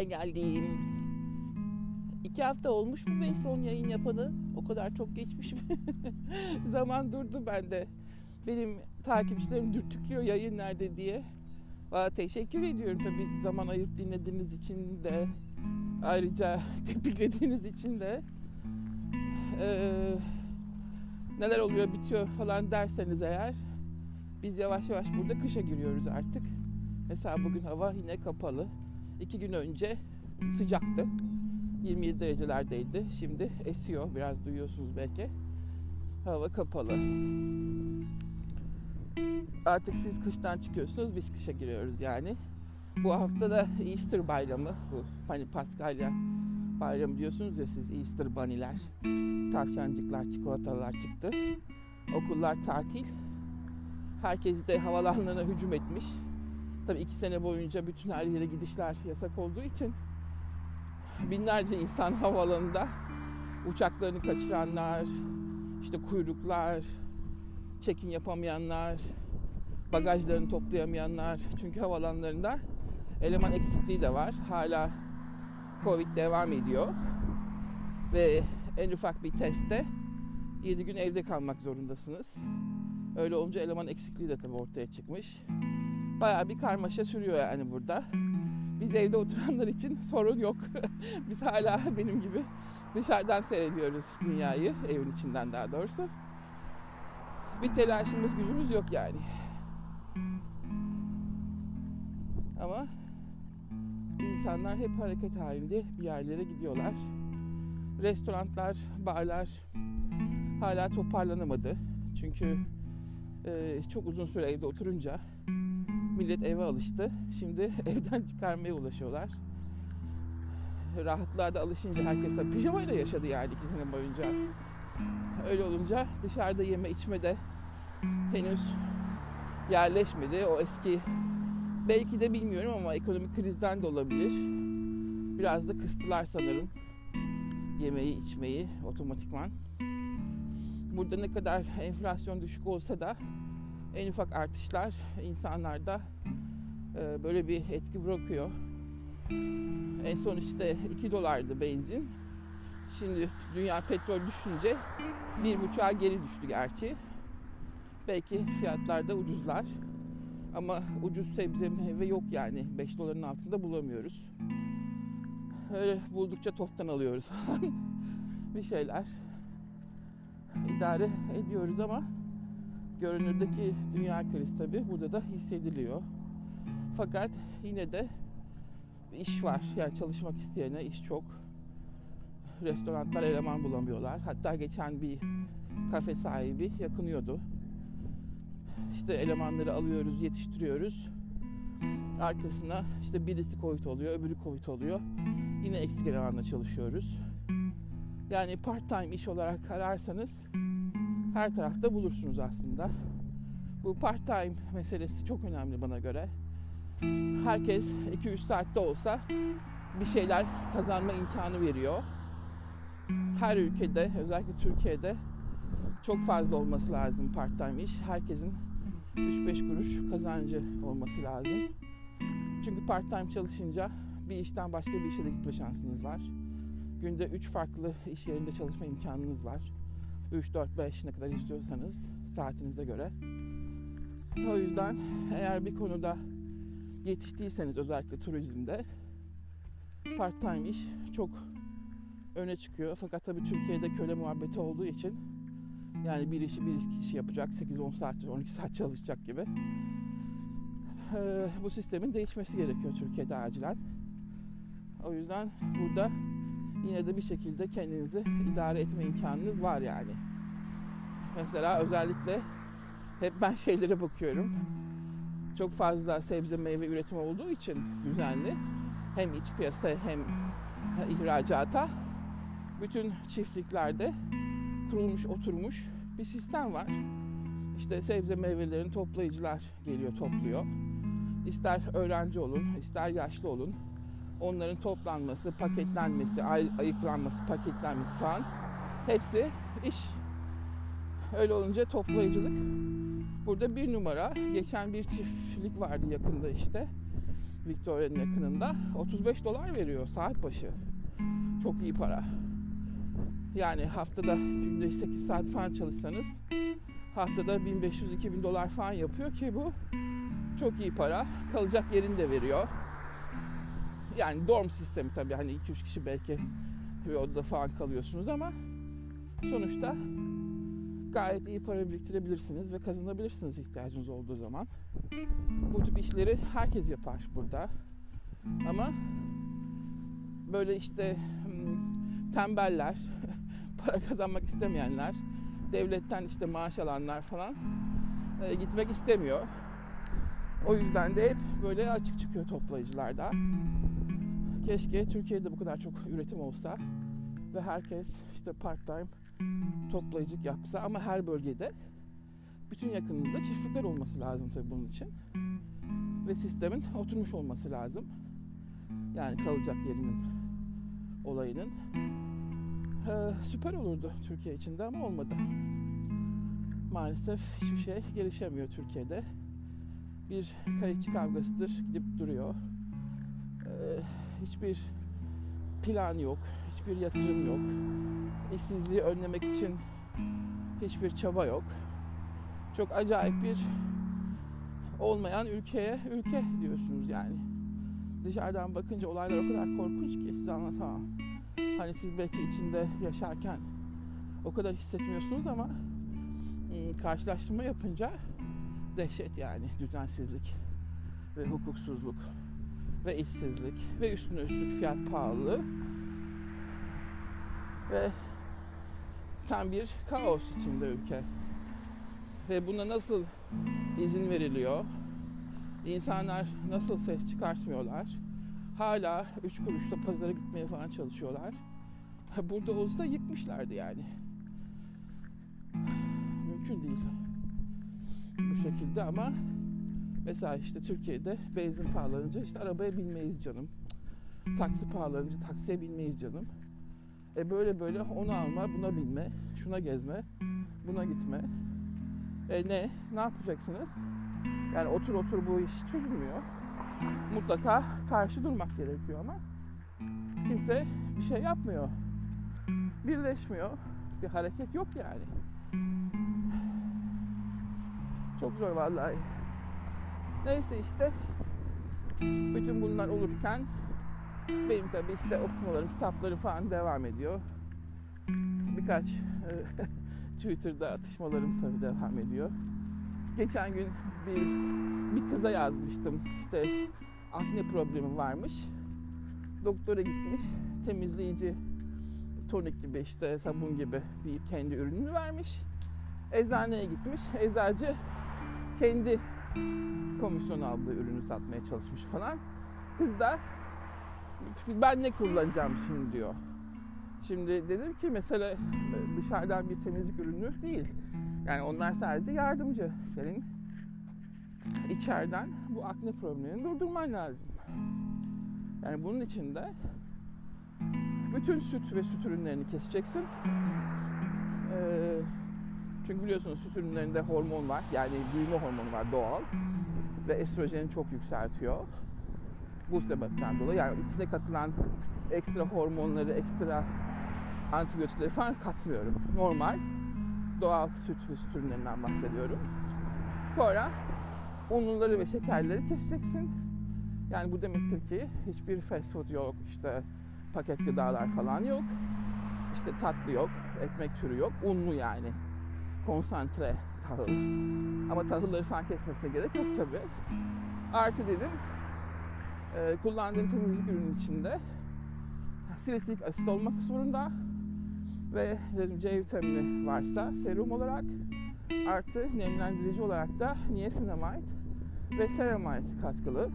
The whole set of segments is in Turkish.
ben geldim. İki hafta olmuş mu ben son yayın yapalı? O kadar çok geçmiş mi? Zaman durdu bende. Benim takipçilerim dürtüklüyor yayın nerede diye. Valla teşekkür ediyorum tabii zaman ayırıp dinlediğiniz için de. Ayrıca tepiklediğiniz için de. Ee, neler oluyor bitiyor falan derseniz eğer biz yavaş yavaş burada kışa giriyoruz artık. Mesela bugün hava yine kapalı. İki gün önce sıcaktı. 27 derecelerdeydi. Şimdi esiyor. Biraz duyuyorsunuz belki. Hava kapalı. Artık siz kıştan çıkıyorsunuz. Biz kışa giriyoruz yani. Bu hafta da Easter bayramı. Bu hani Paskalya bayramı diyorsunuz ya siz Easter baniler. Tavşancıklar, çikolatalar çıktı. Okullar tatil. Herkes de havalanlarına hücum etmiş. Tabii iki sene boyunca bütün her yere gidişler yasak olduğu için binlerce insan havalanında uçaklarını kaçıranlar, işte kuyruklar, check-in yapamayanlar, bagajlarını toplayamayanlar. Çünkü havalanlarında eleman eksikliği de var. Hala Covid devam ediyor. Ve en ufak bir testte 7 gün evde kalmak zorundasınız. Öyle olunca eleman eksikliği de tabii ortaya çıkmış. Bayağı bir karmaşa sürüyor yani burada. Biz evde oturanlar için sorun yok. Biz hala benim gibi dışarıdan seyrediyoruz dünyayı, evin içinden daha doğrusu. Bir telaşımız, gücümüz yok yani. Ama insanlar hep hareket halinde bir yerlere gidiyorlar. Restoranlar, barlar hala toparlanamadı. Çünkü e, çok uzun süre evde oturunca millet eve alıştı. Şimdi evden çıkarmaya ulaşıyorlar. Rahatlığa da alışınca herkes de pijamayla yaşadı yani iki boyunca. Öyle olunca dışarıda yeme içme de henüz yerleşmedi. O eski belki de bilmiyorum ama ekonomik krizden de olabilir. Biraz da kıstılar sanırım yemeği içmeyi otomatikman. Burada ne kadar enflasyon düşük olsa da en ufak artışlar insanlarda e, böyle bir etki bırakıyor. En son işte 2 dolardı benzin. Şimdi dünya petrol düşünce bir buçuğa geri düştü gerçi. Belki fiyatlarda ucuzlar. Ama ucuz sebze meyve yok yani. 5 doların altında bulamıyoruz. Öyle buldukça toptan alıyoruz bir şeyler. idare ediyoruz ama görünürdeki dünya krizi tabi burada da hissediliyor. Fakat yine de iş var. Yani çalışmak isteyene iş çok. Restoranlar eleman bulamıyorlar. Hatta geçen bir kafe sahibi yakınıyordu. İşte elemanları alıyoruz, yetiştiriyoruz. Arkasına işte birisi Covid oluyor, öbürü Covid oluyor. Yine eksik elemanla çalışıyoruz. Yani part time iş olarak ararsanız her tarafta bulursunuz aslında. Bu part time meselesi çok önemli bana göre. Herkes 2-3 saatte olsa bir şeyler kazanma imkanı veriyor. Her ülkede, özellikle Türkiye'de çok fazla olması lazım part time iş. Herkesin 3-5 kuruş kazancı olması lazım. Çünkü part time çalışınca bir işten başka bir işe de gitme şansınız var. Günde 3 farklı iş yerinde çalışma imkanınız var. 3, 4, 5 ne kadar istiyorsanız saatinize göre. O yüzden eğer bir konuda yetiştiyseniz özellikle turizmde part time iş çok öne çıkıyor. Fakat tabii Türkiye'de köle muhabbeti olduğu için yani bir işi bir kişi yapacak 8-10 saat 12 saat çalışacak gibi. Ee, bu sistemin değişmesi gerekiyor Türkiye'de acilen. O yüzden burada yine de bir şekilde kendinizi idare etme imkanınız var yani. Mesela özellikle hep ben şeylere bakıyorum. Çok fazla sebze meyve üretimi olduğu için düzenli hem iç piyasa hem ihracata bütün çiftliklerde kurulmuş oturmuş bir sistem var. İşte sebze meyvelerin toplayıcılar geliyor topluyor. İster öğrenci olun, ister yaşlı olun. Onların toplanması, paketlenmesi, ay- ayıklanması, paketlenmesi falan hepsi iş. Öyle olunca toplayıcılık burada bir numara. Geçen bir çiftlik vardı yakında işte. Victoria'nın yakınında 35 dolar veriyor saat başı. Çok iyi para. Yani haftada günde 8 saat falan çalışsanız haftada 1500-2000 dolar falan yapıyor ki bu çok iyi para. Kalacak yerini de veriyor. Yani dorm sistemi tabii hani 2-3 kişi belki bir odada falan kalıyorsunuz ama sonuçta gayet iyi para biriktirebilirsiniz ve kazanabilirsiniz ihtiyacınız olduğu zaman. Bu tip işleri herkes yapar burada. Ama böyle işte hmm, tembeller, para kazanmak istemeyenler, devletten işte maaş alanlar falan e, gitmek istemiyor. O yüzden de hep böyle açık çıkıyor toplayıcılarda. Keşke Türkiye'de bu kadar çok üretim olsa ve herkes işte part time toplayıcılık yapsa ama her bölgede bütün yakınımızda çiftlikler olması lazım tabii bunun için. Ve sistemin oturmuş olması lazım. Yani kalacak yerinin olayının. Ee, süper olurdu Türkiye içinde ama olmadı. Maalesef hiçbir şey gelişemiyor Türkiye'de. Bir kayıkçı kavgasıdır gidip duruyor. Ee, hiçbir plan yok, hiçbir yatırım yok. İşsizliği önlemek için hiçbir çaba yok. Çok acayip bir olmayan ülkeye ülke diyorsunuz yani. Dışarıdan bakınca olaylar o kadar korkunç ki size anlatamam. Hani siz belki içinde yaşarken o kadar hissetmiyorsunuz ama hmm, karşılaştırma yapınca dehşet yani düzensizlik ve hukuksuzluk ve işsizlik ve üstüne üstlük fiyat pahalı ve tam bir kaos içinde ülke. Ve buna nasıl izin veriliyor? İnsanlar nasıl ses çıkartmıyorlar? Hala üç kuruşla pazara gitmeye falan çalışıyorlar. Burada olsa yıkmışlardı yani. Mümkün değil. Bu şekilde ama mesela işte Türkiye'de benzin pahalanınca işte arabaya binmeyiz canım. Taksi pahalanınca taksiye binmeyiz canım. E böyle böyle onu alma, buna binme, şuna gezme, buna gitme. E ne? Ne yapacaksınız? Yani otur otur bu iş çözülmüyor. Mutlaka karşı durmak gerekiyor ama kimse bir şey yapmıyor. Birleşmiyor. Bir hareket yok yani. Çok zor vallahi. Neyse işte bütün bunlar olurken benim tabii işte okumalarım, kitapları falan devam ediyor. Birkaç e, Twitter'da atışmalarım tabii devam ediyor. Geçen gün bir bir kıza yazmıştım. İşte akne problemi varmış. Doktora gitmiş. Temizleyici tonik gibi işte sabun gibi bir kendi ürününü vermiş. Eczaneye gitmiş. Eczacı kendi komisyon aldığı ürünü satmaya çalışmış falan. Kız da ben ne kullanacağım şimdi diyor. Şimdi dedim ki mesela dışarıdan bir temizlik ürünü değil. Yani onlar sadece yardımcı. Senin içeriden bu akne problemini durdurman lazım. Yani bunun için de bütün süt ve süt ürünlerini keseceksin. Ee, çünkü biliyorsunuz süt ürünlerinde hormon var. Yani büyüme hormonu var doğal. Ve estrojeni çok yükseltiyor. Bu sebepten dolayı yani içine katılan ekstra hormonları, ekstra antibiyotikleri falan katmıyorum. Normal doğal süt ve süt ürünlerinden bahsediyorum. Sonra unluları ve şekerleri keseceksin. Yani bu demektir ki hiçbir fast food yok, işte paket gıdalar falan yok. İşte tatlı yok, ekmek türü yok, unlu yani. Konsantre tahıl. Ama tahılları falan kesmesine gerek yok tabi. Artı dedim, e, kullandığın temizlik ürünün içinde silisilik asit olmak zorunda ve dedim C vitamini varsa serum olarak artı nemlendirici olarak da niacinamide ve ceramide katkılı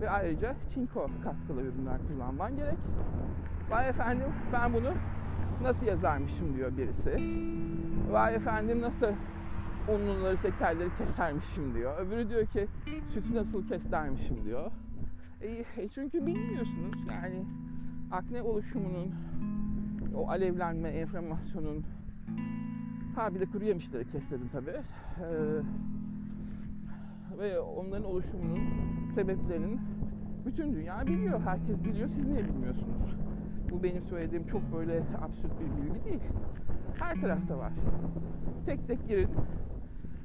ve ayrıca çinko katkılı ürünler kullanman gerek. Vay efendim ben bunu nasıl yazarmışım diyor birisi. Vay efendim nasıl unluları şekerleri kesermişim diyor. Öbürü diyor ki sütü nasıl kes dermişim diyor. E, e çünkü bilmiyorsunuz yani akne oluşumunun o alevlenme, enflamasyonun ha bir de kuru yemişleri kes dedim tabii. Ee, ve onların oluşumunun sebeplerinin Bütün dünya biliyor. Herkes biliyor. Siz niye bilmiyorsunuz? Bu benim söylediğim çok böyle absürt bir bilgi değil. Her tarafta var. Tek tek girin.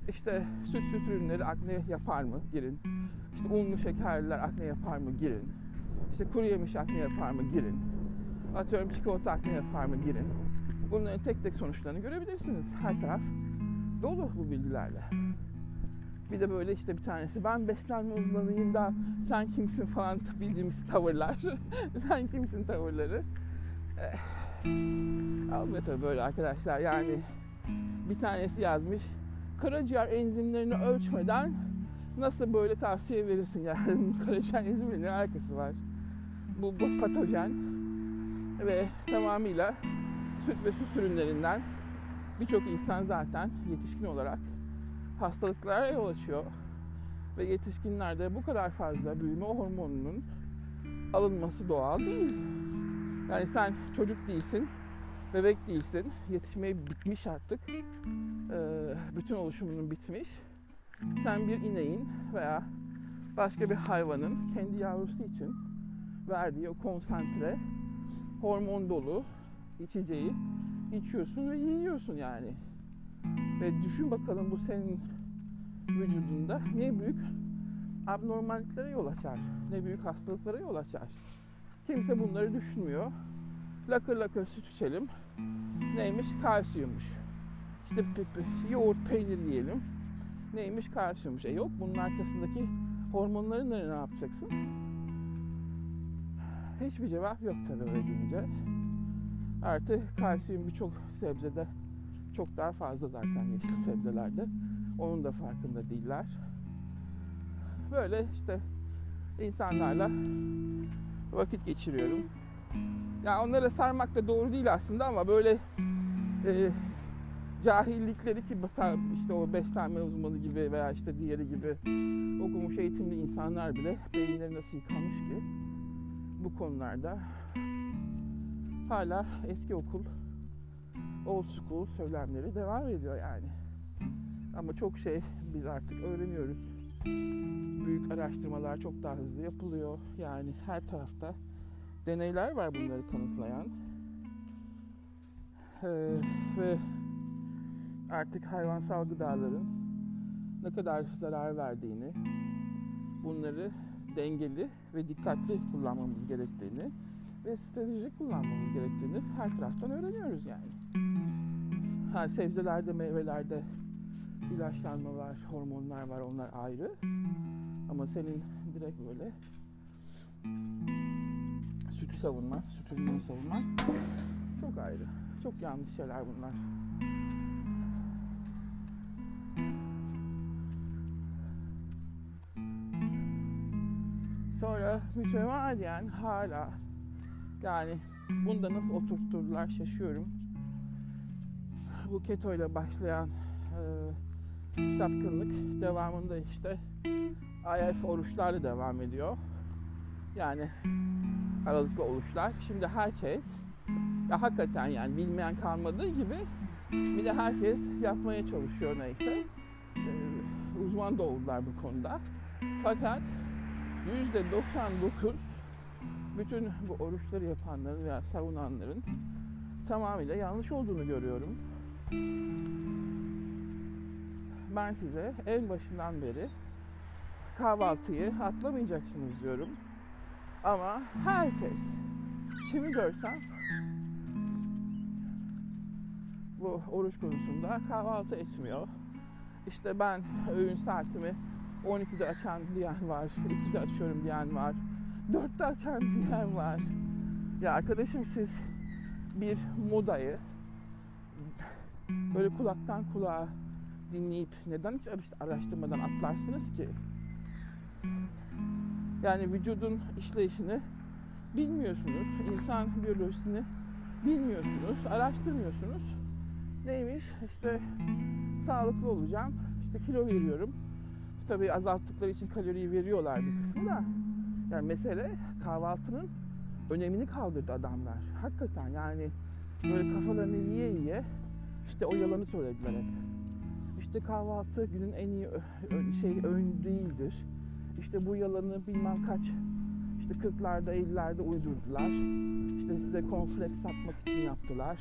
İşte süt süt ürünleri akne yapar mı? Girin. İşte unlu şekerler akne yapar mı? Girin. İşte kuru yemiş akne yapar mı? Girin. Atıyorum çikolata akne yapar mı? Girin. Bunların tek tek sonuçlarını görebilirsiniz. Her taraf dolu bu bilgilerle. Bir de böyle işte bir tanesi ben beslenme uzmanıyım da sen kimsin falan bildiğimiz tavırlar. sen kimsin tavırları. Tabii böyle arkadaşlar yani bir tanesi yazmış karaciğer enzimlerini ölçmeden nasıl böyle tavsiye verirsin yani karaciğer enzimle ne alakası var? Bu, bu patojen ve tamamıyla süt ve süt ürünlerinden birçok insan zaten yetişkin olarak hastalıklara yol açıyor. Ve yetişkinlerde bu kadar fazla büyüme hormonunun alınması doğal değil. Yani sen çocuk değilsin, bebek değilsin, yetişmeyi bitmiş artık. Ee, bütün oluşumunun bitmiş. Sen bir ineğin veya başka bir hayvanın kendi yavrusu için verdiği o konsantre, hormon dolu içeceği içiyorsun ve yiyorsun yani. Ve düşün bakalım bu senin vücudunda ne büyük abnormalliklere yol açar, ne büyük hastalıklara yol açar. Kimse bunları düşünmüyor. Lakır lakır süt içelim. Neymiş? Kalsiyummuş. İşte yoğurt, peynir yiyelim. Neymiş? Kalsiyummuş. E yok bunun arkasındaki hormonları ne yapacaksın? Hiçbir cevap yok tabii öyle deyince. Artı kalsiyum birçok sebzede çok daha fazla zaten yeşil sebzelerde. Onun da farkında değiller. Böyle işte insanlarla vakit geçiriyorum. Ya onlara sarmak da doğru değil aslında ama böyle e, cahillikleri ki işte o beslenme uzmanı gibi veya işte diğeri gibi okumuş eğitimli insanlar bile beyinleri nasıl yıkanmış ki bu konularda hala eski okul old school söylemleri devam ediyor yani. Ama çok şey biz artık öğreniyoruz. Büyük araştırmalar çok daha hızlı yapılıyor. Yani her tarafta deneyler var bunları kanıtlayan. Ee, ve artık hayvansal gıdaların ne kadar zarar verdiğini, bunları dengeli ve dikkatli kullanmamız gerektiğini ve stratejik kullanmamız gerektiğini her taraftan öğreniyoruz yani. Ha, sebzelerde, meyvelerde ilaçlanma var, hormonlar var, onlar ayrı. Ama senin direkt böyle sütü savunma, süt ürününü savunman çok ayrı. Çok yanlış şeyler bunlar. Sonra mütemadiyen hala yani bunu da nasıl oturtturdular şaşıyorum. Bu keto ile başlayan e, sapkınlık devamında işte IF oruçlarla devam ediyor. Yani aralıklı oluşlar. Şimdi herkes ya hakikaten yani bilmeyen kalmadığı gibi bir de herkes yapmaya çalışıyor neyse. Ee, uzman da oldular bu konuda. Fakat yüzde 99 bütün bu oruçları yapanların veya savunanların tamamıyla yanlış olduğunu görüyorum. Ben size en başından beri kahvaltıyı atlamayacaksınız diyorum. Ama herkes kimi görsem bu oruç konusunda kahvaltı etmiyor. İşte ben öğün saatimi 12'de açan diyen var, 2'de açıyorum diyen var, 4'te açan diyen var. Ya arkadaşım siz bir modayı böyle kulaktan kulağa dinleyip neden hiç araştırmadan atlarsınız ki? Yani vücudun işleyişini bilmiyorsunuz. insan biyolojisini bilmiyorsunuz. Araştırmıyorsunuz. Neymiş? İşte sağlıklı olacağım. İşte kilo veriyorum. Tabii azalttıkları için kaloriyi veriyorlar bir kısmı da. Yani mesele kahvaltının önemini kaldırdı adamlar. Hakikaten yani böyle kafalarını yiye yiye işte o yalanı söylediler hep. İşte kahvaltı günün en iyi şey öğün değildir. İşte bu yalanı bilmem kaç işte 40'larda 50'lerde uydurdular. İşte size konfleks satmak için yaptılar.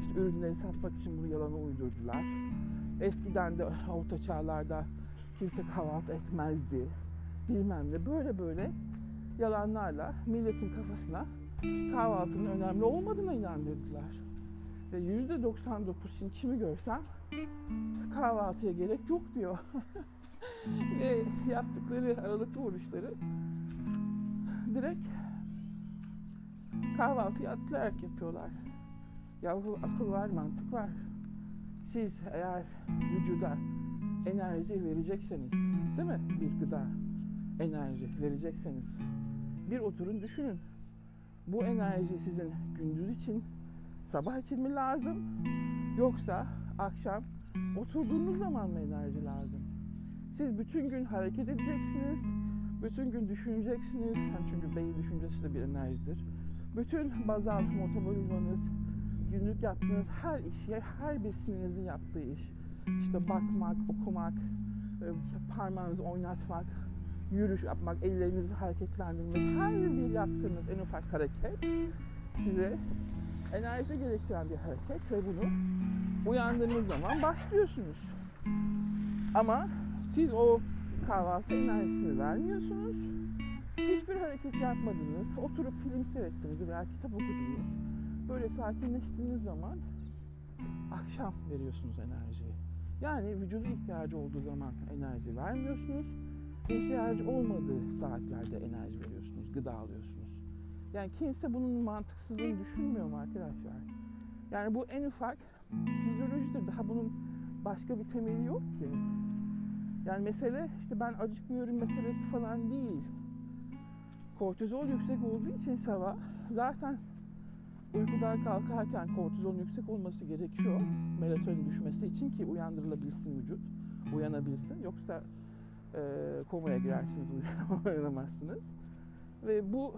İşte ürünleri satmak için bunu yalanı uydurdular. Eskiden de orta çağlarda kimse kahvaltı etmezdi. Bilmem ne böyle böyle yalanlarla milletin kafasına kahvaltının önemli olmadığına inandırdılar. Ve yüzde 99 şimdi kimi görsem kahvaltıya gerek yok diyor. Ve yaptıkları aralıklı oruçları direkt kahvaltıyı atlayarak yapıyorlar. Yahu akıl var, mantık var. Siz eğer vücuda enerji verecekseniz, değil mi? Bir gıda, enerji verecekseniz bir oturun düşünün. Bu enerji sizin gündüz için, sabah için mi lazım? Yoksa akşam oturduğunuz zaman mı enerji lazım? Siz bütün gün hareket edeceksiniz, bütün gün düşüneceksiniz. Yani çünkü beyin düşüncesi de bir enerjidir. Bütün bazal metabolizmanız, günlük yaptığınız her iş, her bir sinirinizin yaptığı iş, işte bakmak, okumak, e, parmağınızı oynatmak, yürüyüş yapmak, ellerinizi hareketlendirmek, her bir yaptığınız en ufak hareket size enerji gerektiren bir hareket ve bunu uyandığınız zaman başlıyorsunuz. Ama siz o kahvaltı enerjisini vermiyorsunuz. Hiçbir hareket yapmadınız, oturup film seyrettiniz veya kitap okudunuz. Böyle sakinleştiğiniz zaman akşam veriyorsunuz enerjiyi. Yani vücudu ihtiyacı olduğu zaman enerji vermiyorsunuz. İhtiyacı olmadığı saatlerde enerji veriyorsunuz, gıda alıyorsunuz. Yani kimse bunun mantıksızlığını düşünmüyor mu arkadaşlar? Yani bu en ufak fizyolojidir. Daha bunun başka bir temeli yok ki. Yani mesele işte ben acıkmıyorum meselesi falan değil. Kortizol yüksek olduğu için sabah zaten uykudan kalkarken kortizol yüksek olması gerekiyor. Melatonin düşmesi için ki uyandırılabilsin vücut, uyanabilsin. Yoksa e, komaya girersiniz, uyanamazsınız. Ve bu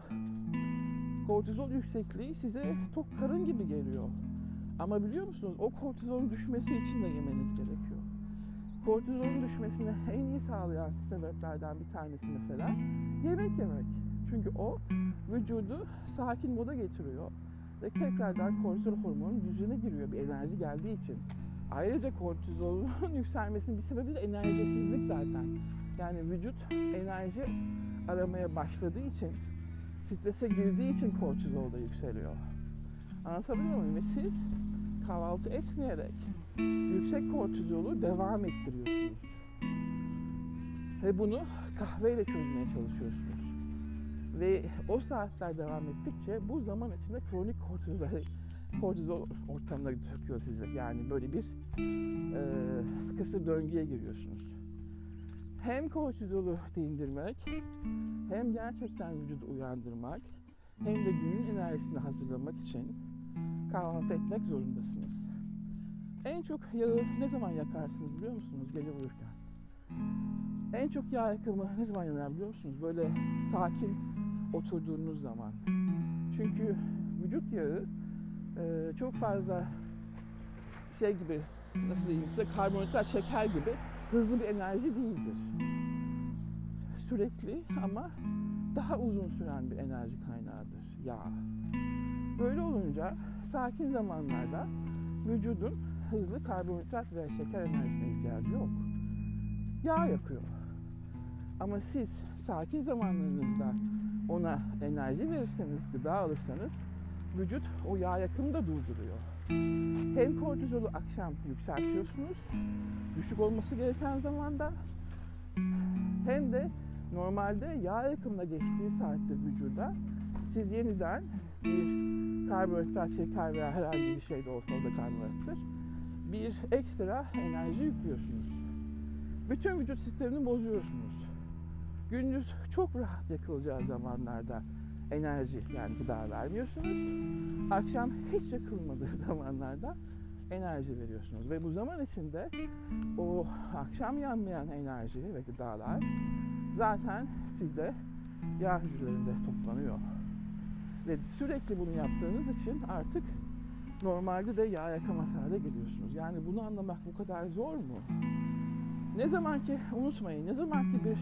kortizol yüksekliği size tok karın gibi geliyor. Ama biliyor musunuz o kortizolun düşmesi için de yemeniz gerekiyor. Kortizolun düşmesini en iyi sağlayan sebeplerden bir tanesi mesela yemek yemek. Çünkü o vücudu sakin moda getiriyor ve tekrardan kortizol hormonu düzene giriyor bir enerji geldiği için. Ayrıca kortizolun yükselmesinin bir sebebi de enerjisizlik zaten. Yani vücut enerji aramaya başladığı için, strese girdiği için kortizol da yükseliyor. Anlatabiliyor muyum? Ve siz kahvaltı etmeyerek yüksek kortizolu devam ettiriyorsunuz. Ve bunu kahveyle çözmeye çalışıyorsunuz. Ve o saatler devam ettikçe bu zaman içinde kronik kortizol, kortizol ortamına döküyor sizi. Yani böyle bir e, kısır döngüye giriyorsunuz. Hem kortizolu dindirmek, hem gerçekten vücudu uyandırmak, hem de günün enerjisini hazırlamak için kahvaltı etmek zorundasınız. En çok yağı ne zaman yakarsınız biliyor musunuz gece uyurken? En çok yağ yakımı ne zaman yanar biliyor musunuz? Böyle sakin oturduğunuz zaman. Çünkü vücut yağı e, çok fazla şey gibi nasıl diyeyim size karbonhidrat, şeker gibi hızlı bir enerji değildir. Sürekli ama daha uzun süren bir enerji kaynağıdır yağ. Böyle olunca sakin zamanlarda vücudun hızlı karbonhidrat ve şeker enerjisine ihtiyacı yok. Yağ yakıyor. Ama siz sakin zamanlarınızda ona enerji verirseniz, gıda alırsanız vücut o yağ yakımını da durduruyor. Hem kortizolu akşam yükseltiyorsunuz, düşük olması gereken zamanda hem de normalde yağ yakımına geçtiği saatte vücuda siz yeniden bir karbonhidrat, şeker veya herhangi bir şey de olsa o da karbonhidrattır. Bir ekstra enerji yüklüyorsunuz. Bütün vücut sistemini bozuyorsunuz. Gündüz çok rahat yakılacağı zamanlarda enerji yani gıda vermiyorsunuz. Akşam hiç yakılmadığı zamanlarda enerji veriyorsunuz. Ve bu zaman içinde o akşam yanmayan enerji ve gıdalar zaten sizde yağ hücrelerinde toplanıyor. Ve sürekli bunu yaptığınız için artık normalde de yağ yakamaz hale geliyorsunuz. Yani bunu anlamak bu kadar zor mu? Ne zaman ki unutmayın, ne zaman ki bir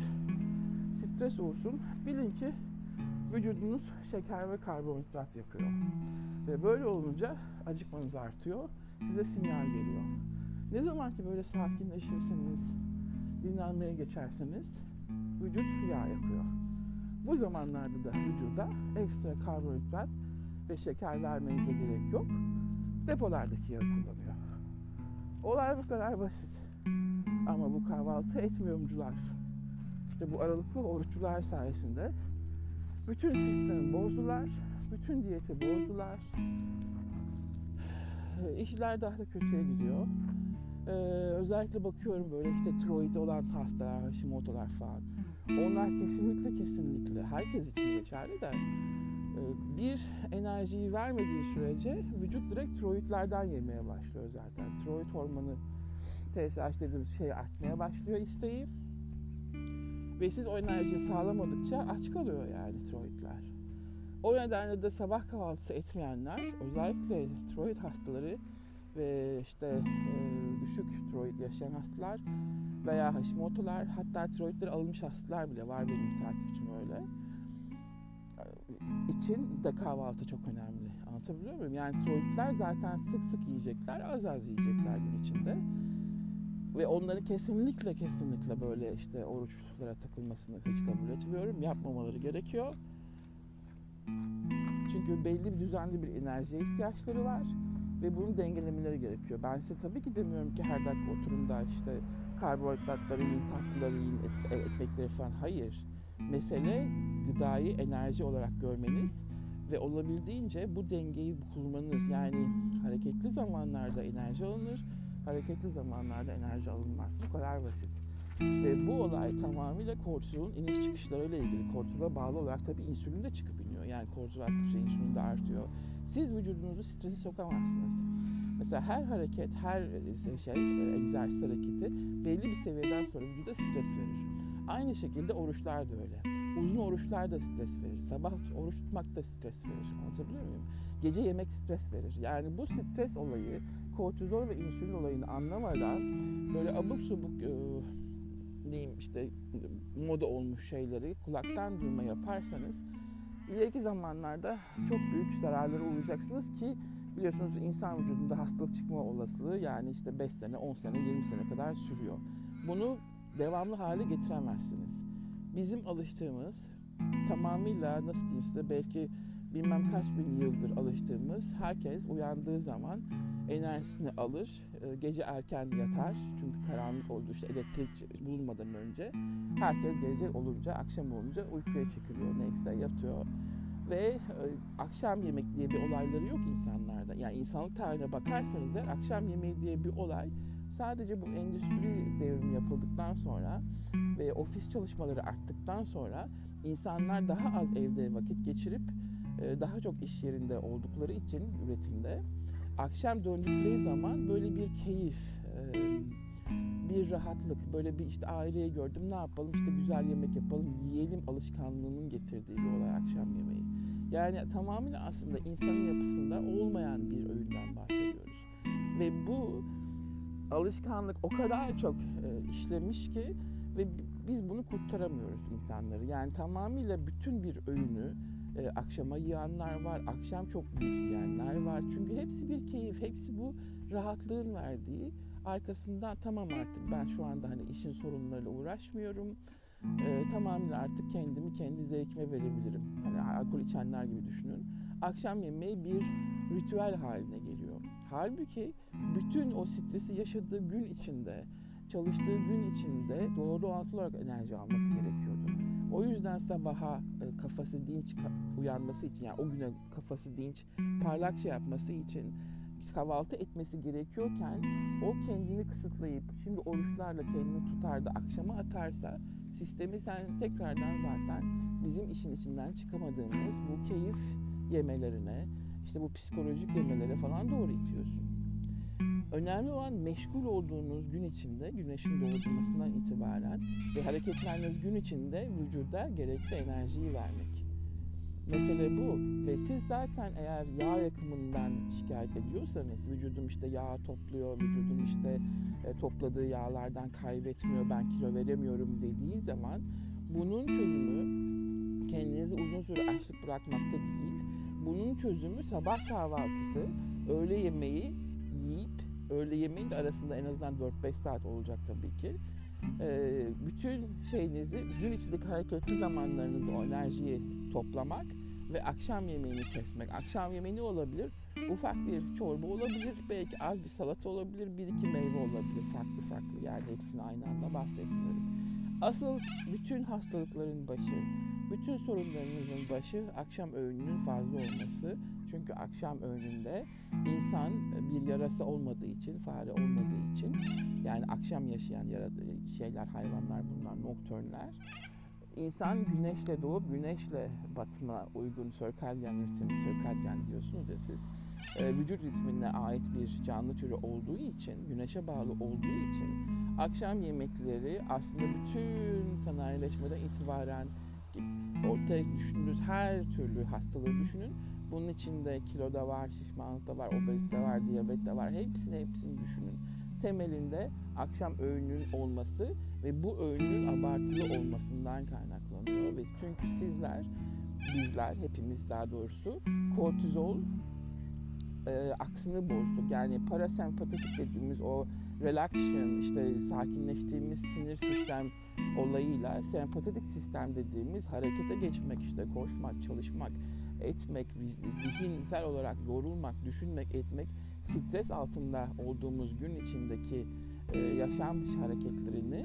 stres olsun bilin ki vücudunuz şeker ve karbonhidrat yakıyor. Ve böyle olunca acıkmanız artıyor. Size sinyal geliyor. Ne zaman ki böyle sakinleşirseniz, dinlenmeye geçerseniz vücut yağ yakıyor. Bu zamanlarda da vücuda ekstra karbonhidrat ve şeker vermenize gerek yok. Depolardaki yağı kullanıyor. Olay bu kadar basit. Ama bu kahvaltı etmiyorumcular, işte bu aralıklı oruççular sayesinde bütün sistemi bozdular, bütün diyeti bozdular. İşler daha da kötüye gidiyor. Ee, özellikle bakıyorum böyle işte tiroid olan hastalar, Hashimoto'lar falan. Onlar kesinlikle kesinlikle herkes için geçerli de e, bir enerjiyi vermediği sürece vücut direkt tiroidlerden yemeye başlıyor zaten. Tiroid hormonu TSH dediğimiz şey artmaya başlıyor isteği. Ve siz o enerjiyi sağlamadıkça aç kalıyor yani tiroidler. O nedenle de sabah kahvaltısı etmeyenler özellikle tiroid hastaları ve işte e, düşük tiroid yaşayan hastalar veya Hashimoto'lar hatta tiroidleri alınmış hastalar bile var benim takipçim öyle. için de kahvaltı çok önemli. Anlatabiliyor muyum? Yani tiroidler zaten sık sık yiyecekler, az az yiyecekler gün içinde. Ve onları kesinlikle kesinlikle böyle işte oruçlara takılmasını hiç kabul etmiyorum. Yapmamaları gerekiyor. Çünkü belli bir düzenli bir enerjiye ihtiyaçları var ve bunu dengelemeleri gerekiyor. Ben size tabii ki demiyorum ki her dakika oturun da işte karbonhidratları yiyin, tatlıları yiyin, e, ekmekleri falan. Hayır. Mesele gıdayı enerji olarak görmeniz ve olabildiğince bu dengeyi kurmanız. Yani hareketli zamanlarda enerji alınır, hareketli zamanlarda enerji alınmaz. Bu kadar basit. Ve bu olay tamamıyla kortizolun iniş çıkışlarıyla ilgili. Kortizola bağlı olarak tabii insülin de çıkıp iniyor. Yani kortizol arttıkça insülin de artıyor. Siz vücudunuzu stresi sokamazsınız. Mesela her hareket, her şey, egzersiz hareketi belli bir seviyeden sonra vücuda stres verir. Aynı şekilde oruçlar da öyle. Uzun oruçlar da stres verir. Sabah oruç tutmak da stres verir. Anlatabiliyor muyum? Gece yemek stres verir. Yani bu stres olayı, kortizol ve insülin olayını anlamadan böyle abuk subuk e, diyeyim işte moda olmuş şeyleri kulaktan duyma yaparsanız ileriki zamanlarda çok büyük zararları uğrayacaksınız ki biliyorsunuz insan vücudunda hastalık çıkma olasılığı yani işte 5 sene, 10 sene, 20 sene kadar sürüyor. Bunu devamlı hale getiremezsiniz. Bizim alıştığımız tamamıyla nasıl diyeyim size belki bilmem kaç bin yıldır alıştığımız herkes uyandığı zaman enerjisini alır, e, gece erken yatar. Çünkü karanlık oldu işte elektrik bulunmadan önce herkes gece olunca akşam olunca uykuya çekiliyor. Neyse yatıyor. Ve e, akşam yemek diye bir olayları yok insanlarda. Yani insanlık tarihine bakarsanız eğer akşam yemeği diye bir olay sadece bu endüstri devrimi yapıldıktan sonra ve ofis çalışmaları arttıktan sonra insanlar daha az evde vakit geçirip e, daha çok iş yerinde oldukları için üretimde akşam döndükleri zaman böyle bir keyif, e, bir rahatlık, böyle bir işte aileyi gördüm ne yapalım işte güzel yemek yapalım, yiyelim alışkanlığının getirdiği bir olay akşam yemeği. Yani tamamıyla aslında insanın yapısında olmayan bir öğünden bahsediyoruz. Ve bu alışkanlık o kadar çok e, işlemiş ki ve biz bunu kurtaramıyoruz insanları. Yani tamamıyla bütün bir öğünü e, akşama yiyenler var, akşam çok büyük yiyenler var. Çünkü hepsi bir keyif, hepsi bu rahatlığın verdiği. Arkasından tamam artık ben şu anda hani işin sorunlarıyla uğraşmıyorum. E, tamamıyla artık kendimi kendi zevkime verebilirim. Hani alkol içenler gibi düşünün. Akşam yemeği bir ritüel haline geliyor. Halbuki bütün o stresi yaşadığı gün içinde, çalıştığı gün içinde doğru orantılı olarak enerji alması gerekiyordu. O yüzden sabaha e, kafası dinç uyanması için yani o güne kafası dinç parlak şey yapması için kahvaltı etmesi gerekiyorken o kendini kısıtlayıp şimdi oruçlarla kendini tutar da akşama atarsa sistemi sen tekrardan zaten bizim işin içinden çıkamadığımız bu keyif yemelerine işte bu psikolojik yemelere falan doğru itiyorsun. Önemli olan meşgul olduğunuz gün içinde, güneşin doğuşmasından itibaren ve hareketleriniz gün içinde vücuda gerekli enerjiyi vermek. Mesele bu ve siz zaten eğer yağ yakımından şikayet ediyorsanız vücudum işte yağ topluyor, vücudum işte e, topladığı yağlardan kaybetmiyor, ben kilo veremiyorum dediği zaman bunun çözümü kendinizi uzun süre açlık bırakmakta değil. Bunun çözümü sabah kahvaltısı, öğle yemeği yiyip, öğle yemeğin de arasında en azından 4-5 saat olacak tabii ki. Ee, bütün şeyinizi, gün içindeki hareketli zamanlarınızı, o enerjiyi toplamak ve akşam yemeğini kesmek. Akşam yemeği ne olabilir? Ufak bir çorba olabilir, belki az bir salata olabilir, bir iki meyve olabilir. Farklı farklı yani hepsini aynı anda bahsetmiyorum. Asıl bütün hastalıkların başı, bütün sorunlarınızın başı akşam öğününün fazla olması. Çünkü akşam öğününde insan bir yarası olmadığı için, fare olmadığı için yani akşam yaşayan şeyler, hayvanlar bunlar, noktörnler İnsan güneşle doğup güneşle batma uygun sirkadyen ritim, sirkadyen diyorsunuz ya siz. E, vücut ritmine ait bir canlı türü olduğu için, güneşe bağlı olduğu için akşam yemekleri aslında bütün sanayileşmeden itibaren ortaya düşündüğünüz her türlü hastalığı düşünün. Bunun içinde kilo da var, şişmanlık da var, obezite var, diyabet de var. Hepsini hepsini düşünün. Temelinde akşam öğünün olması ve bu öğünün abartılı olmasından kaynaklanıyor. Ve çünkü sizler, bizler, hepimiz daha doğrusu kortizol e, aksını bozduk. Yani parasempatik dediğimiz o relaxation, işte sakinleştiğimiz sinir sistem olayıyla sempatik sistem dediğimiz harekete geçmek, işte koşmak, çalışmak, etmek, zihinsel olarak yorulmak, düşünmek, etmek, stres altında olduğumuz gün içindeki e, yaşam hareketlerini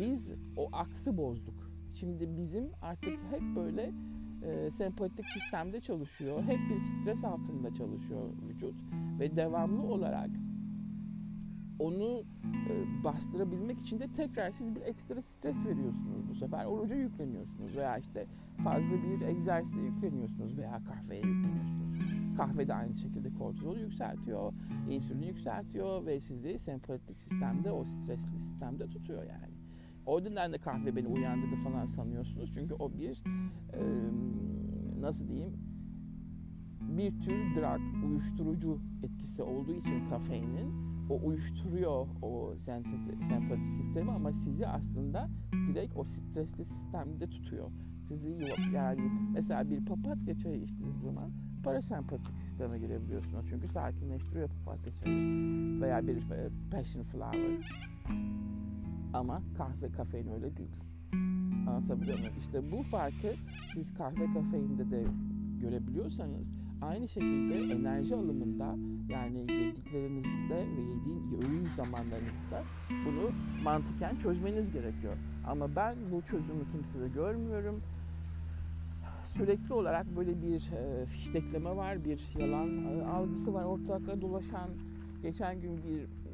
biz o aksı bozduk. Şimdi bizim artık hep böyle e, sempatik sistemde çalışıyor. Hep bir stres altında çalışıyor vücut ve devamlı olarak onu e, bastırabilmek için de tekrar siz bir ekstra stres veriyorsunuz bu sefer. Oruca yükleniyorsunuz veya işte fazla bir egzersize yükleniyorsunuz veya kahveye yükleniyorsunuz. Kahve de aynı şekilde kortizolu yükseltiyor, insülini yükseltiyor ve sizi sempatik sistemde, o stresli sistemde tutuyor yani. O yüzden de kahve beni uyandırdı falan sanıyorsunuz. Çünkü o bir e, nasıl diyeyim bir tür drug, uyuşturucu etkisi olduğu için kafeinin o uyuşturuyor o sempatik sistemi ama sizi aslında direkt o stresli sistemde tutuyor. Sizi yani mesela bir papatya çayı içtiğiniz zaman parasempatik sisteme girebiliyorsunuz. Çünkü sakinleştiriyor papatya çayı veya bir passion flower. Ama kahve kafein öyle değil. Anlatabiliyor muyum? İşte bu farkı siz kahve kafeinde de görebiliyorsanız aynı şekilde enerji alımında yani yediklerinizde ve yediğin öğün zamanlarınızda bunu mantıken çözmeniz gerekiyor. Ama ben bu çözümü kimsede görmüyorum. Sürekli olarak böyle bir e, fiştekleme var, bir yalan e, algısı var ortalıkta dolaşan. Geçen gün bir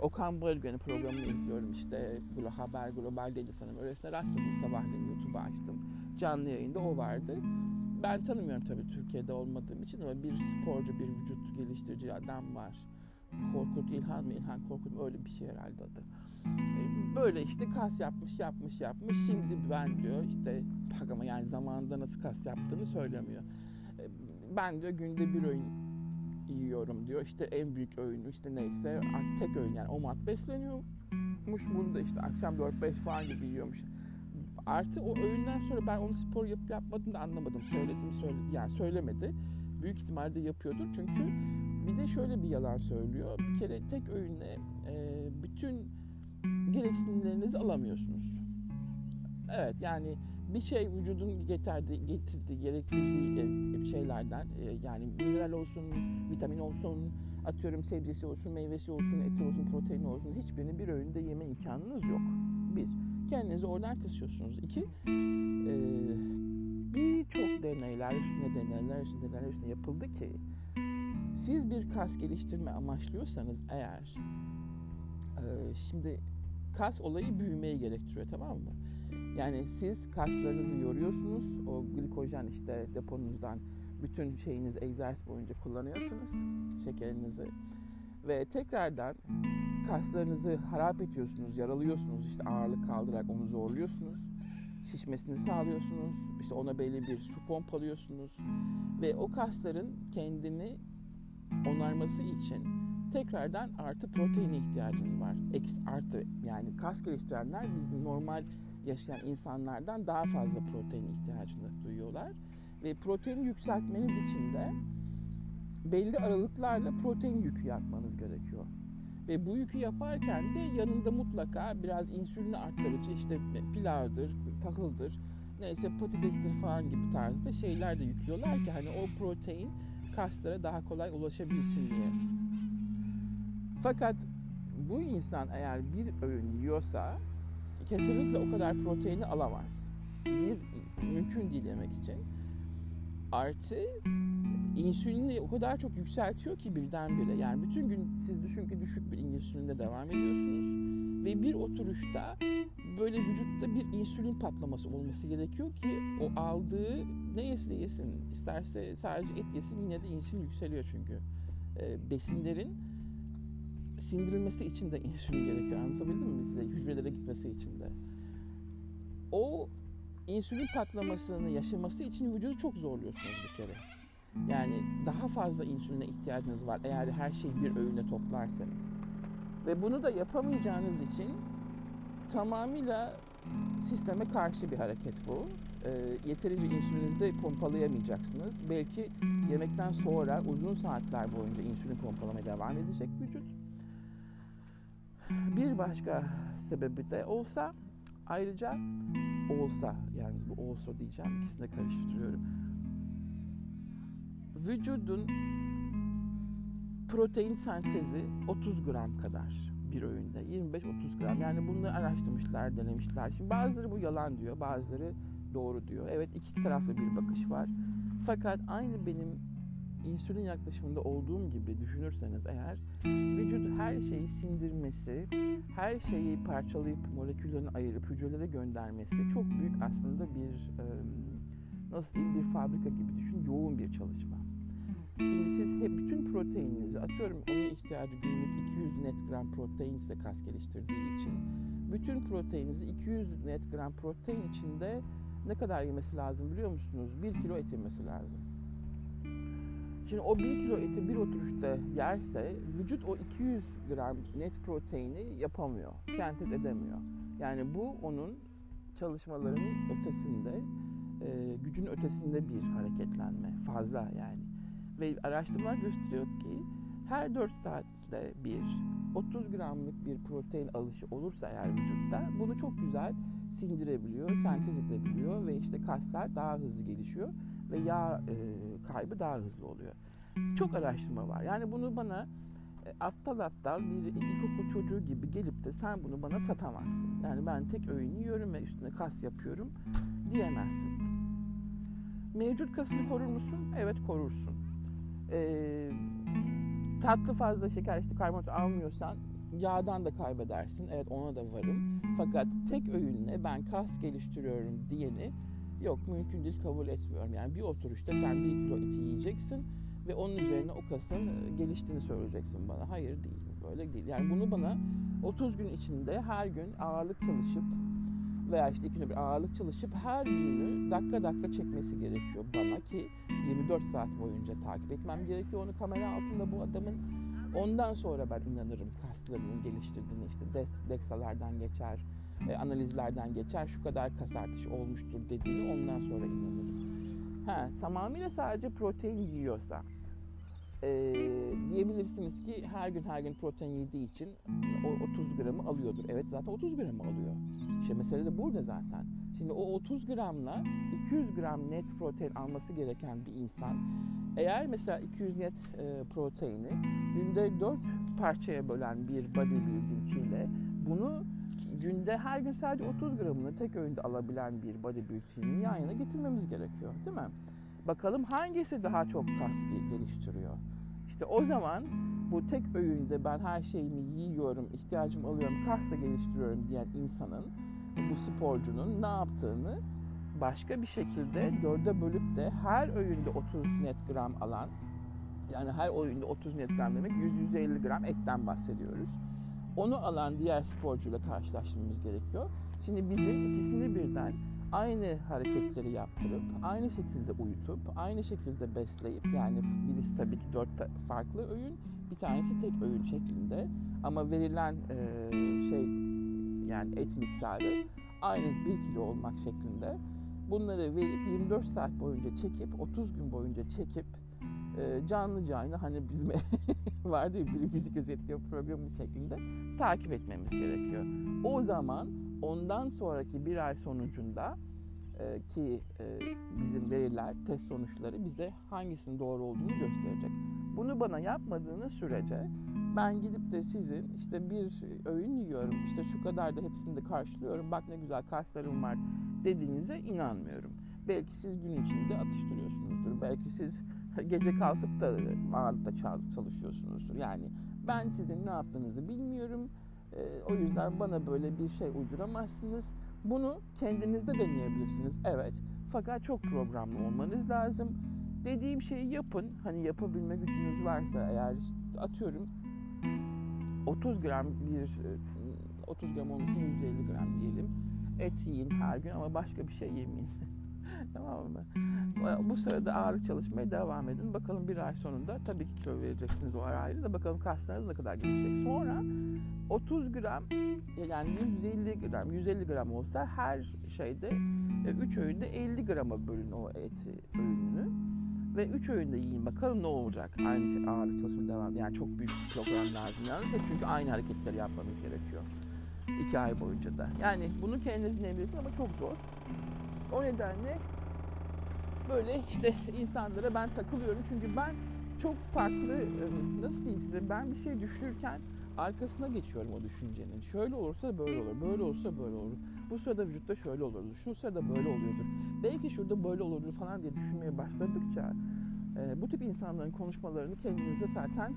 Okan Bayülgen'in programını izliyorum işte Glo Haber Global'deydi sanırım. Öylesine rastladım sabahleyin YouTube'u açtım. Canlı yayında o vardı. Ben tanımıyorum tabii Türkiye'de olmadığım için ama bir sporcu, bir vücut geliştirici adam var. Korkut İlhan mı? İlhan Korkut mu? Öyle bir şey herhalde adı. E, böyle işte kas yapmış, yapmış, yapmış. Şimdi ben diyor işte bak ama yani zamanında nasıl kas yaptığını söylemiyor. E, ben diyor günde bir öğün yiyorum diyor. İşte en büyük öğünü işte neyse tek öğün yani o mat besleniyormuş. Bunu da işte akşam 4-5 falan gibi yiyormuş. Artı o öğünden sonra ben onu spor yapıp yapmadım da anlamadım. Söyledim söyle yani söylemedi. Büyük ihtimalle yapıyordur. Çünkü bir de şöyle bir yalan söylüyor. Bir kere tek öğünle e, bütün gereksinimlerinizi alamıyorsunuz. Evet yani bir şey vücudun getirdiği, getirdiği gerektirdiği e, şeylerden e, yani mineral olsun, vitamin olsun, atıyorum sebzesi olsun, meyvesi olsun, eti olsun, proteini olsun hiçbirini bir öğünde yeme imkanınız yok. Bir, kendinizi oradan kısıyorsunuz. İki, e, birçok deneyler üstüne deneyler üstüne deneyler üstüne yapıldı ki siz bir kas geliştirme amaçlıyorsanız eğer şimdi kas olayı büyümeyi gerektiriyor tamam mı? Yani siz kaslarınızı yoruyorsunuz. O glikojen işte deponuzdan bütün şeyiniz egzersiz boyunca kullanıyorsunuz. Şekerinizi. Ve tekrardan kaslarınızı harap ediyorsunuz, yaralıyorsunuz. işte ağırlık kaldırarak onu zorluyorsunuz. Şişmesini sağlıyorsunuz. İşte ona belli bir su pompalıyorsunuz. Ve o kasların kendini onarması için tekrardan artı protein ihtiyacınız var. Eks artı yani kas geliştirenler bizim normal yaşayan insanlardan daha fazla protein ihtiyacını duyuyorlar. Ve protein yükseltmeniz için de belli aralıklarla protein yükü yapmanız gerekiyor. Ve bu yükü yaparken de yanında mutlaka biraz insülini arttırıcı işte pilavdır, tahıldır, neyse patatestir falan gibi tarzda şeyler de yüklüyorlar ki hani o protein kaslara daha kolay ulaşabilsin diye. Fakat bu insan eğer bir öğün yiyorsa kesinlikle o kadar proteini alamaz. Bir mümkün değil yemek için. Artı insülini o kadar çok yükseltiyor ki birdenbire. Yani bütün gün siz düşün ki düşük bir insülinde devam ediyorsunuz. Ve bir oturuşta böyle vücutta bir insülin patlaması olması gerekiyor ki o aldığı ne yese yesin. isterse sadece et yesin yine de insülin yükseliyor çünkü. E, besinlerin sindirilmesi için de insülin gerekiyor. Anlatabildim mi size? Hücrelere gitmesi için de. O insülin patlamasını yaşaması için vücudu çok zorluyorsunuz bir kere. Yani daha fazla insüline ihtiyacınız var eğer her şeyi bir öğüne toplarsanız. Ve bunu da yapamayacağınız için tamamıyla sisteme karşı bir hareket bu. E, yeterince insülinizi de pompalayamayacaksınız. Belki yemekten sonra uzun saatler boyunca insülin pompalamaya devam edecek vücut. Bir başka sebebi de olsa ayrıca olsa yalnız bu olsa diyeceğim ikisini karıştırıyorum. Vücudun protein sentezi 30 gram kadar bir öğünde. 25-30 gram. Yani bunu araştırmışlar denemişler. Şimdi bazıları bu yalan diyor bazıları doğru diyor. Evet iki taraflı bir bakış var. Fakat aynı benim insülin yaklaşımında olduğum gibi düşünürseniz eğer vücut her şeyi sindirmesi, her şeyi parçalayıp moleküllerini ayırıp hücrelere göndermesi çok büyük aslında bir nasıl diyeyim bir fabrika gibi düşün yoğun bir çalışma. Şimdi siz hep bütün proteininizi atıyorum onun ihtiyacı günlük 200 net gram protein ise kas geliştirdiği için bütün proteininizi 200 net gram protein içinde ne kadar yemesi lazım biliyor musunuz? 1 kilo et yemesi lazım. Şimdi o 1 kilo eti bir oturuşta yerse vücut o 200 gram net proteini yapamıyor, sentez edemiyor. Yani bu onun çalışmalarının ötesinde, e, gücün ötesinde bir hareketlenme fazla yani. Ve araştırmalar gösteriyor ki her 4 saatte bir 30 gramlık bir protein alışı olursa eğer vücutta bunu çok güzel sindirebiliyor, sentez edebiliyor ve işte kaslar daha hızlı gelişiyor ve yağ e, kaybı daha hızlı oluyor. Çok araştırma var. Yani bunu bana e, aptal aptal bir ilkokul çocuğu gibi gelip de sen bunu bana satamazsın. Yani ben tek öğün yiyorum ve üstüne kas yapıyorum diyemezsin. Mevcut kasını korur musun? Evet korursun. Ee, tatlı fazla şeker işte karbonhidrat almıyorsan yağdan da kaybedersin. Evet ona da varım. Fakat tek öğünle ben kas geliştiriyorum diyeni yok mümkün değil kabul etmiyorum. Yani bir oturuşta sen bir kilo eti yiyeceksin ve onun üzerine o kasın e, geliştiğini söyleyeceksin bana. Hayır değil, böyle değil. Yani bunu bana 30 gün içinde her gün ağırlık çalışıp veya işte iki bir ağırlık çalışıp her gününü dakika dakika çekmesi gerekiyor bana ki 24 saat boyunca takip etmem gerekiyor onu kamera altında bu adamın. Ondan sonra ben inanırım kaslarının geliştirdiğini işte deksalardan geçer, e, analizlerden geçer, şu kadar kas artışı olmuştur dediğini ondan sonra inanırım. Ha, tamamıyla sadece protein yiyorsa e, diyebilirsiniz ki her gün her gün protein yediği için o 30 gramı alıyordur. Evet zaten 30 gramı alıyor. İşte mesele de burada zaten. Şimdi o 30 gramla 200 gram net protein alması gereken bir insan eğer mesela 200 net e, proteini günde 4 parçaya bölen bir bodybuildingçiyle bunu günde her gün sadece 30 gramını tek öğünde alabilen bir bodybuilding'in yan yana getirmemiz gerekiyor değil mi? Bakalım hangisi daha çok kas geliştiriyor. İşte o zaman bu tek öğünde ben her şeyimi yiyorum, ihtiyacımı alıyorum, kas da geliştiriyorum diyen insanın, bu sporcunun ne yaptığını başka bir şekilde dörde bölüp de her öğünde 30 net gram alan, yani her öğünde 30 net gram demek 100-150 gram etten bahsediyoruz. Onu alan diğer sporcuyla karşılaştırmamız gerekiyor. Şimdi bizim ikisini birden aynı hareketleri yaptırıp, aynı şekilde uyutup, aynı şekilde besleyip yani birisi tabii ki dört farklı öğün, bir tanesi tek öğün şeklinde ama verilen e, şey yani et miktarı aynı 1 kilo olmak şeklinde bunları verip 24 saat boyunca çekip 30 gün boyunca çekip e, canlı canlı hani bizim vardı ya biri bizi gözetliyor programı şeklinde takip etmemiz gerekiyor. O zaman ondan sonraki bir ay sonucunda e, ki e, bizim veriler, test sonuçları bize hangisinin doğru olduğunu gösterecek. Bunu bana yapmadığınız sürece ben gidip de sizin işte bir öğün yiyorum, işte şu kadar da hepsini de karşılıyorum, bak ne güzel kaslarım var dediğinize inanmıyorum. Belki siz gün içinde atıştırıyorsunuzdur, belki siz gece kalkıp da ağırlıkta çalışıyorsunuzdur. Yani ben sizin ne yaptığınızı bilmiyorum. E, o yüzden bana böyle bir şey uyduramazsınız. Bunu kendinizde deneyebilirsiniz. Evet. Fakat çok programlı olmanız lazım. Dediğim şeyi yapın. Hani yapabilme gücünüz varsa eğer atıyorum 30 gram bir 30 gram olmasın 150 gram diyelim. Et yiyin her gün ama başka bir şey yemeyin. tamam mı? Bu sırada ağırlık çalışmaya devam edin. Bakalım bir ay sonunda tabii ki kilo vereceksiniz o ara ayrı da bakalım kaslarınız ne kadar gelişecek. Sonra 30 gram yani 150 gram 150 gram olsa her şeyde 3 öğünde 50 grama bölün o eti öğününü ve 3 öğünde yiyin bakalım ne olacak. Aynı şey ağırlık çalışma devam Yani çok büyük bir kilogram lazım yalnız. Hep çünkü aynı hareketleri yapmanız gerekiyor. 2 ay boyunca da. Yani bunu kendiniz dinleyebilirsiniz ama çok zor. O nedenle böyle işte insanlara ben takılıyorum çünkü ben çok farklı nasıl diyeyim size ben bir şey düşünürken arkasına geçiyorum o düşüncenin. Şöyle olursa böyle olur, böyle olursa böyle olur. Bu sırada vücutta şöyle olurdu, şu sırada böyle oluyordur. Belki şurada böyle olurdu falan diye düşünmeye başladıkça e, bu tip insanların konuşmalarını kendinize zaten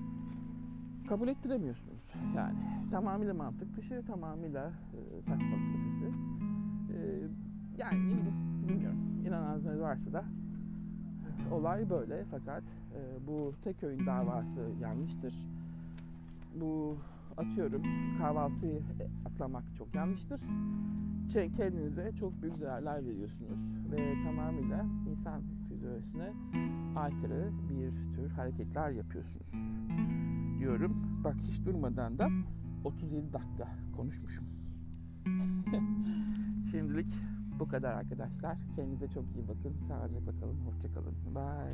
kabul ettiremiyorsunuz. Yani tamamıyla mantık dışı, tamamıyla e, saçmalık ötesi. E, yani ne bileyim, bilmiyorum. İnananlarınız varsa da olay böyle fakat e, bu tek öğün davası yanlıştır. Bu atıyorum kahvaltıyı atlamak çok yanlıştır. Kendinize çok büyük zararlar veriyorsunuz ve tamamıyla insan fizyolojisine aykırı bir tür hareketler yapıyorsunuz diyorum. Bak hiç durmadan da 37 dakika konuşmuşum. Şimdilik bu kadar arkadaşlar. Kendinize çok iyi bakın. Sağlıcakla kalın. Hoşçakalın. Bye.